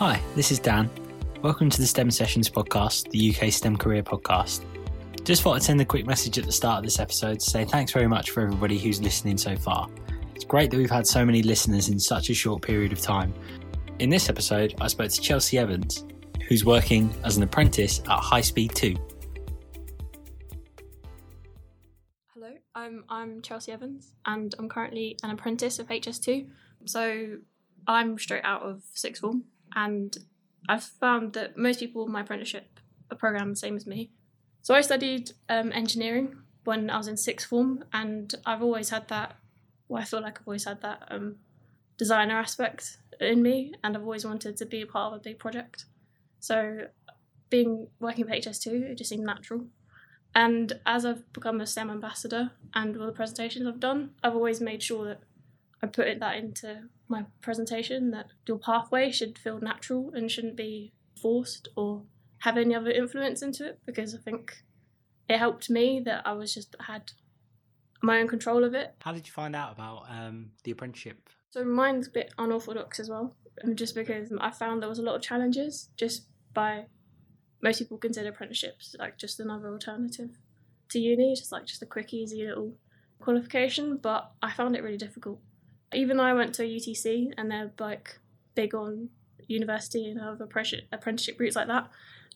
Hi, this is Dan. Welcome to the STEM Sessions podcast, the UK STEM career podcast. Just thought I'd send a quick message at the start of this episode to say thanks very much for everybody who's listening so far. It's great that we've had so many listeners in such a short period of time. In this episode, I spoke to Chelsea Evans, who's working as an apprentice at High Speed 2. Hello, I'm I'm Chelsea Evans, and I'm currently an apprentice of HS2. So I'm straight out of sixth form, and I've found that most people in my apprenticeship are programmed the same as me. So I studied um, engineering when I was in sixth form, and I've always had that. Well, I feel like I've always had that um, designer aspect in me, and I've always wanted to be a part of a big project. So being working for HS2, it just seemed natural. And as I've become a STEM ambassador and all the presentations I've done, I've always made sure that I put that into my presentation that your pathway should feel natural and shouldn't be forced or have any other influence into it because I think it helped me that I was just had my own control of it. How did you find out about um, the apprenticeship? So mine's a bit unorthodox as well, um, just because I found there was a lot of challenges just by most people consider apprenticeships like just another alternative to uni, just like just a quick, easy little qualification. But I found it really difficult. Even though I went to UTC and they're like big on university and other apprenticeship routes like that,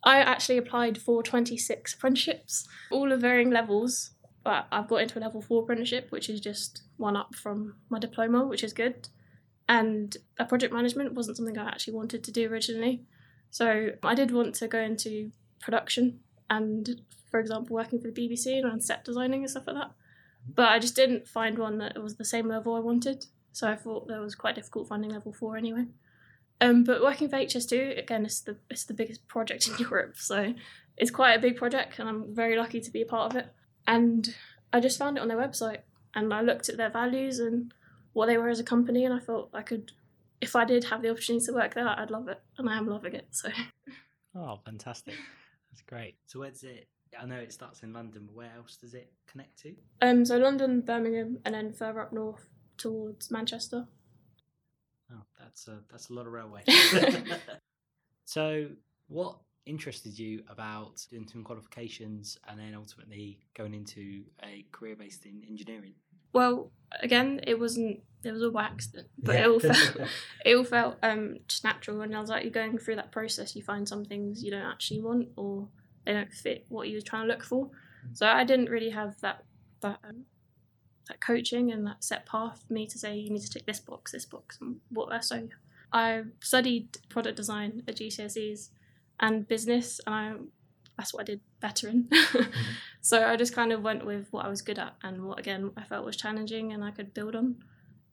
I actually applied for 26 apprenticeships, all of varying levels. But I've got into a level four apprenticeship, which is just one up from my diploma, which is good. And a project management wasn't something I actually wanted to do originally. So I did want to go into production and, for example, working for the BBC and set designing and stuff like that. But I just didn't find one that was the same level I wanted. So I thought that was quite difficult finding level four anyway. Um, but working for HS2 again, it's the it's the biggest project in Europe, so it's quite a big project, and I'm very lucky to be a part of it. And I just found it on their website, and I looked at their values and what they were as a company, and I thought I could if I did have the opportunity to work there, I'd love it, and I am loving it. So. Oh, fantastic! That's great. So where does it? I know it starts in London, but where else does it connect to? Um, so London, Birmingham, and then further up north towards Manchester. Oh, that's a that's a lot of railway. so, what interested you about doing some qualifications and then ultimately going into a career based in engineering? Well, again, it wasn't. It was all by accident, but yeah. it all felt it all felt um, just natural. And I was like, you're going through that process, you find some things you don't actually want, or they don't fit what you were trying to look for. Mm. So I didn't really have that that um, that coaching and that set path for me to say you need to tick this box, this box, and what. So I studied product design at GCSEs and business, and I that's what I did better in. So I just kind of went with what I was good at and what again I felt was challenging and I could build on.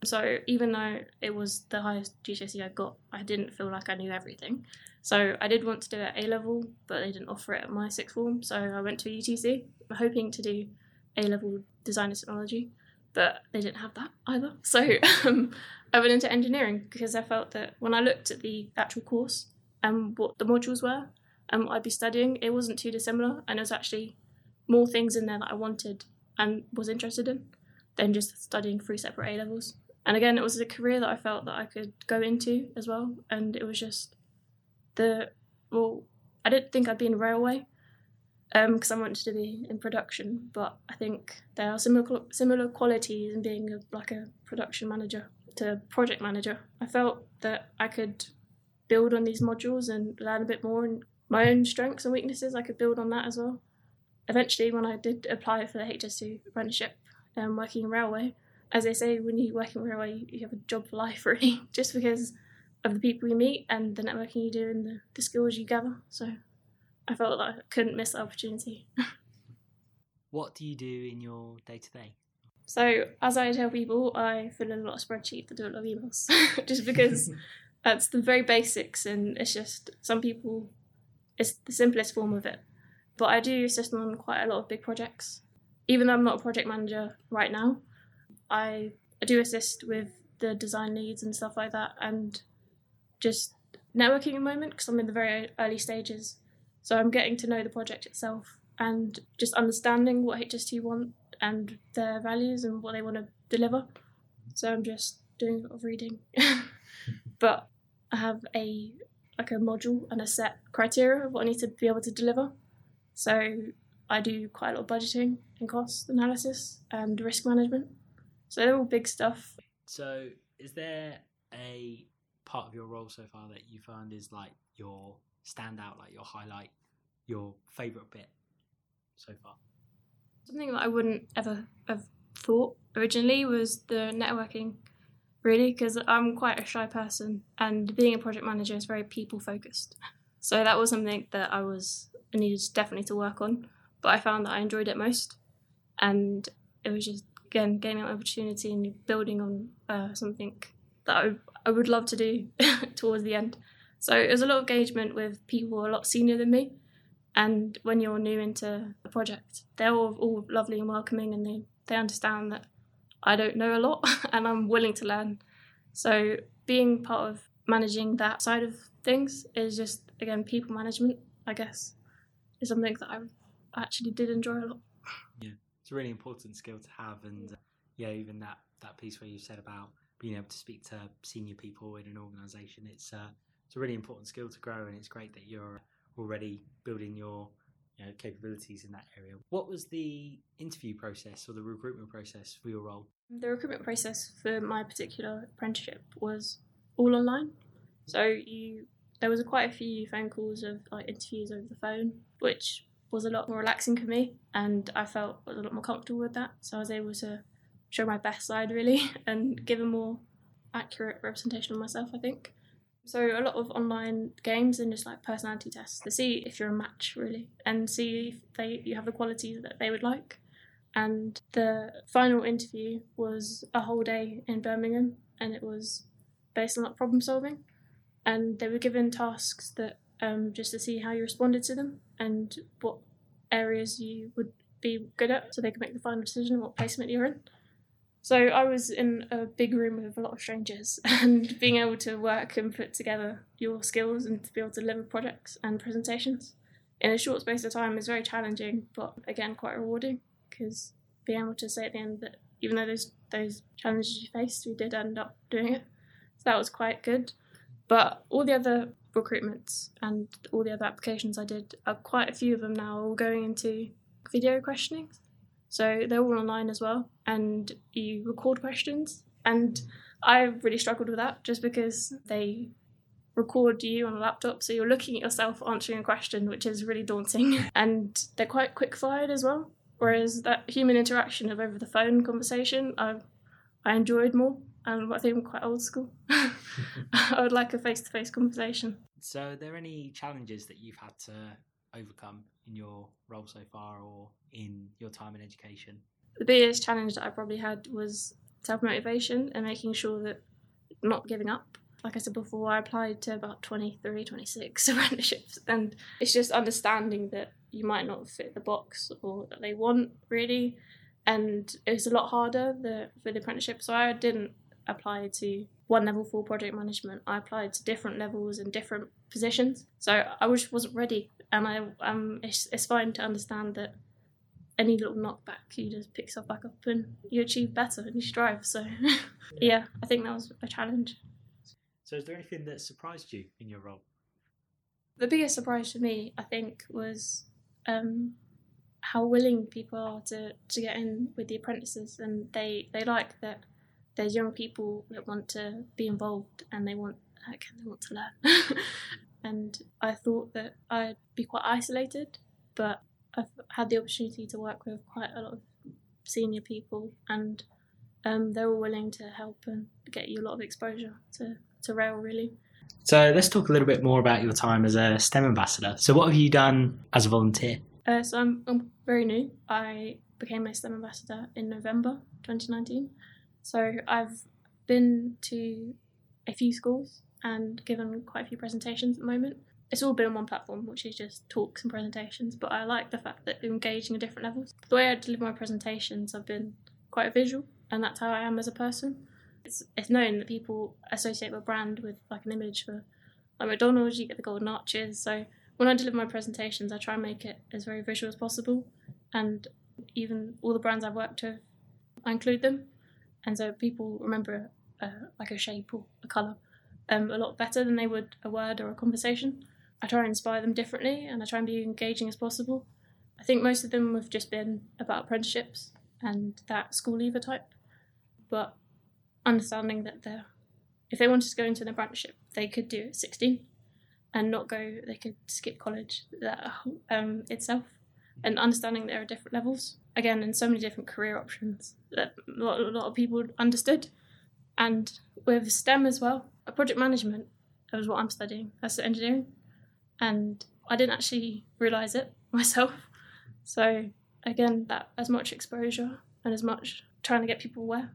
So even though it was the highest GCSE I got, I didn't feel like I knew everything. So I did want to do it at A level, but they didn't offer it at my sixth form. So I went to UTC, hoping to do A level design and technology, but they didn't have that either. So um, I went into engineering because I felt that when I looked at the actual course and what the modules were, and what I'd be studying, it wasn't too dissimilar, and there was actually more things in there that I wanted and was interested in than just studying three separate A levels. And again, it was a career that I felt that I could go into as well, and it was just the well, I didn't think I'd be in railway because um, I wanted to be in production, but I think there are similar similar qualities in being a, like a production manager to project manager. I felt that I could build on these modules and learn a bit more and my own strengths and weaknesses, I could build on that as well. Eventually, when I did apply for the HS2 apprenticeship, um, working in railway, as they say, when you work in railway, you have a job for life, really, just because of the people you meet and the networking you do and the, the skills you gather. So I felt like I couldn't miss the opportunity. what do you do in your day to day? So, as I tell people, I fill in a lot of spreadsheets, I do a lot of emails, just because that's the very basics, and it's just some people it's the simplest form of it. But I do assist on quite a lot of big projects. Even though I'm not a project manager right now, I, I do assist with the design leads and stuff like that and just networking at the moment because I'm in the very early stages. So I'm getting to know the project itself and just understanding what HS2 want and their values and what they want to deliver. So I'm just doing a lot of reading. but I have a like a module and a set criteria of what I need to be able to deliver. So I do quite a lot of budgeting and cost analysis and risk management. So they're all big stuff. So is there a part of your role so far that you find is like your standout, like your highlight, your favourite bit so far? Something that I wouldn't ever have thought originally was the networking, really, because I'm quite a shy person, and being a project manager is very people focused. So that was something that I was I needed definitely to work on, but I found that I enjoyed it most, and it was just again gaining an opportunity and building on uh, something that I, I would love to do towards the end. So it was a lot of engagement with people a lot senior than me. And when you're new into a project, they're all, all lovely and welcoming and they, they understand that I don't know a lot and I'm willing to learn. So being part of managing that side of things is just, again, people management, I guess, is something that I actually did enjoy a lot. Yeah, it's a really important skill to have. And uh, yeah, even that, that piece where you said about being able to speak to senior people in an organisation, it's, uh, it's a really important skill to grow. And it's great that you're already building your you know, capabilities in that area. What was the interview process or the recruitment process for your role? The recruitment process for my particular apprenticeship was all online. So you there was a, quite a few phone calls of like interviews over the phone, which was a lot more relaxing for me, and I felt a lot more comfortable with that. So I was able to show my best side really and give a more accurate representation of myself. I think. So a lot of online games and just like personality tests to see if you're a match really, and see if they you have the qualities that they would like. And the final interview was a whole day in Birmingham, and it was based on like problem solving. And they were given tasks that um, just to see how you responded to them and what areas you would be good at, so they could make the final decision what placement you're in. So I was in a big room with a lot of strangers, and being able to work and put together your skills and to be able to deliver projects and presentations in a short space of time is very challenging, but again quite rewarding because being able to say at the end that even though those those challenges you faced, we did end up doing it. So that was quite good. But all the other recruitments and all the other applications I did, uh, quite a few of them now are all going into video questioning. So they're all online as well, and you record questions. And I really struggled with that just because they record you on a laptop, so you're looking at yourself answering a question, which is really daunting. And they're quite quick fired as well. Whereas that human interaction of over the phone conversation, I I enjoyed more, and I think I'm quite old school. I would like a face to face conversation. So, are there any challenges that you've had to overcome in your role so far or in your time in education? The biggest challenge that I probably had was self motivation and making sure that not giving up. Like I said before, I applied to about 23, 26 apprenticeships, and it's just understanding that you might not fit the box or that they want really. And it's a lot harder the, for the apprenticeship, so I didn't apply to one level four project management. I applied to different levels and different positions, so I just wasn't ready and I um it's, it's fine to understand that any little knockback you just pick yourself back up and you achieve better and you strive. So yeah. yeah, I think that was a challenge. So is there anything that surprised you in your role? The biggest surprise for me, I think, was um, how willing people are to, to get in with the apprentices and they, they like that there's young people that want to be involved and they want like, they want to learn. and I thought that I'd be quite isolated, but I've had the opportunity to work with quite a lot of senior people, and um, they're all willing to help and get you a lot of exposure to, to rail, really. So let's talk a little bit more about your time as a STEM ambassador. So what have you done as a volunteer? Uh, so I'm, I'm very new. I became a STEM ambassador in November 2019. So I've been to a few schools and given quite a few presentations at the moment. It's all been on one platform, which is just talks and presentations, but I like the fact that they're engaging at different levels. The way I deliver my presentations, I've been quite visual, and that's how I am as a person. It's, it's known that people associate my brand with like an image for like McDonald's, you get the golden arches. So when I deliver my presentations, I try and make it as very visual as possible, and even all the brands I've worked with, I include them, and so people remember uh, like a shape or a colour um, a lot better than they would a word or a conversation. I try and inspire them differently and I try and be engaging as possible. I think most of them have just been about apprenticeships and that school leaver type, but understanding that they're, if they wanted to go into an apprenticeship, they could do it at 16 and not go, they could skip college that, um, itself and understanding there are different levels. Again, and so many different career options that a lot, a lot of people understood. And with STEM as well, project management, that was what I'm studying, that's engineering and I didn't actually realize it myself. So again, that as much exposure and as much trying to get people aware,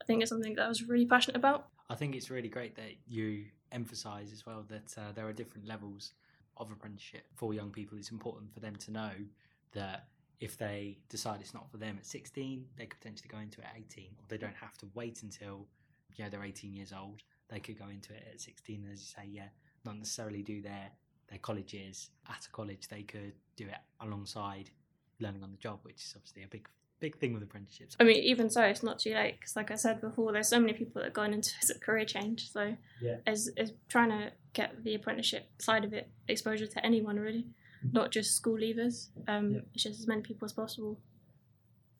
I think is something that I was really passionate about. I think it's really great that you emphasise as well that uh, there are different levels of apprenticeship for young people. It's important for them to know that if they decide it's not for them at 16, they could potentially go into it at 18, or they don't have to wait until you know they're 18 years old. They could go into it at 16, as you say, yeah, not necessarily do their their college years at a college, they could do it alongside learning on the job, which is obviously a big big thing with apprenticeships. I mean, even so, it's not too late because, like I said before, there's so many people that are going into a career change. So, yeah, as, as trying to get the apprenticeship side of it exposure to anyone really, mm-hmm. not just school leavers. Um, yeah. It's just as many people as possible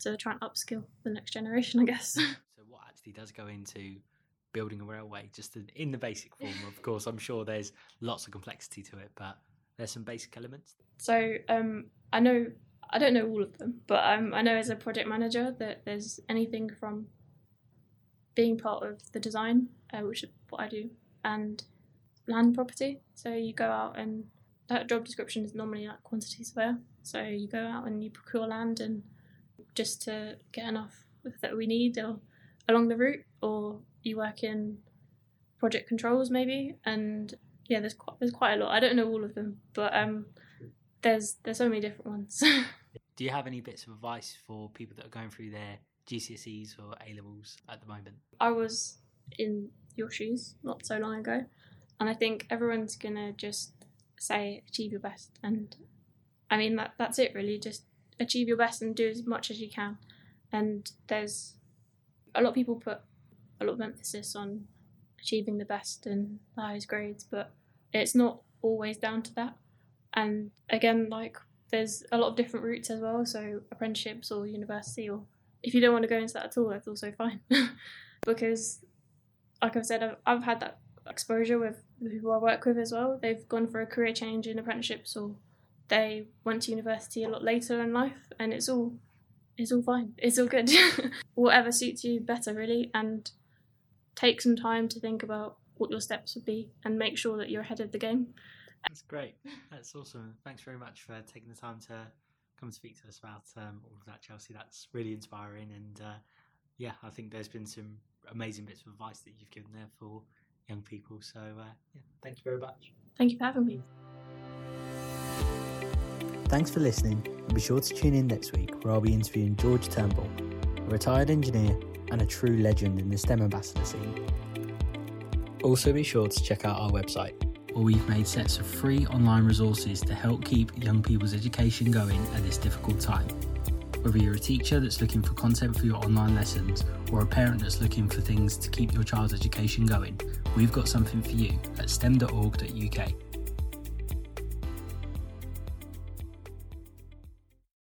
to try and upskill the next generation, I guess. actually does go into building a railway, just in the basic form. Of course, I'm sure there's lots of complexity to it, but there's some basic elements. So um, I know I don't know all of them, but um, I know as a project manager that there's anything from being part of the design, uh, which is what I do, and land property. So you go out and that job description is normally like quantity surveyor. So you go out and you procure land and just to get enough that we need or along the route, or you work in project controls maybe, and yeah, there's quite there's quite a lot. I don't know all of them, but um, there's there's so many different ones. Do you have any bits of advice for people that are going through their GCSEs or A levels at the moment? I was in your shoes not so long ago, and I think everyone's gonna just say achieve your best, and I mean that that's it really. Just achieve your best and do as much as you can. And there's a lot of people put a lot of emphasis on achieving the best and the highest grades, but it's not always down to that. And again, like there's a lot of different routes as well, so apprenticeships or university, or if you don't want to go into that at all, that's also fine. because, like I've said, I've, I've had that exposure with people I work with as well. They've gone for a career change in apprenticeships, or they went to university a lot later in life, and it's all it's all fine. It's all good. Whatever suits you better, really, and take some time to think about what your steps would be and make sure that you're ahead of the game. That's great. That's awesome. Thanks very much for taking the time to come and speak to us about um, all of that, Chelsea. That's really inspiring. And uh, yeah, I think there's been some amazing bits of advice that you've given there for young people. So uh, yeah, thank you very much. Thank you for having me. Thanks for listening, and be sure to tune in next week where I'll be interviewing George Turnbull, a retired engineer and a true legend in the STEM ambassador scene. Also, be sure to check out our website, where we've made sets of free online resources to help keep young people's education going at this difficult time. Whether you're a teacher that's looking for content for your online lessons or a parent that's looking for things to keep your child's education going, we've got something for you at stem.org.uk.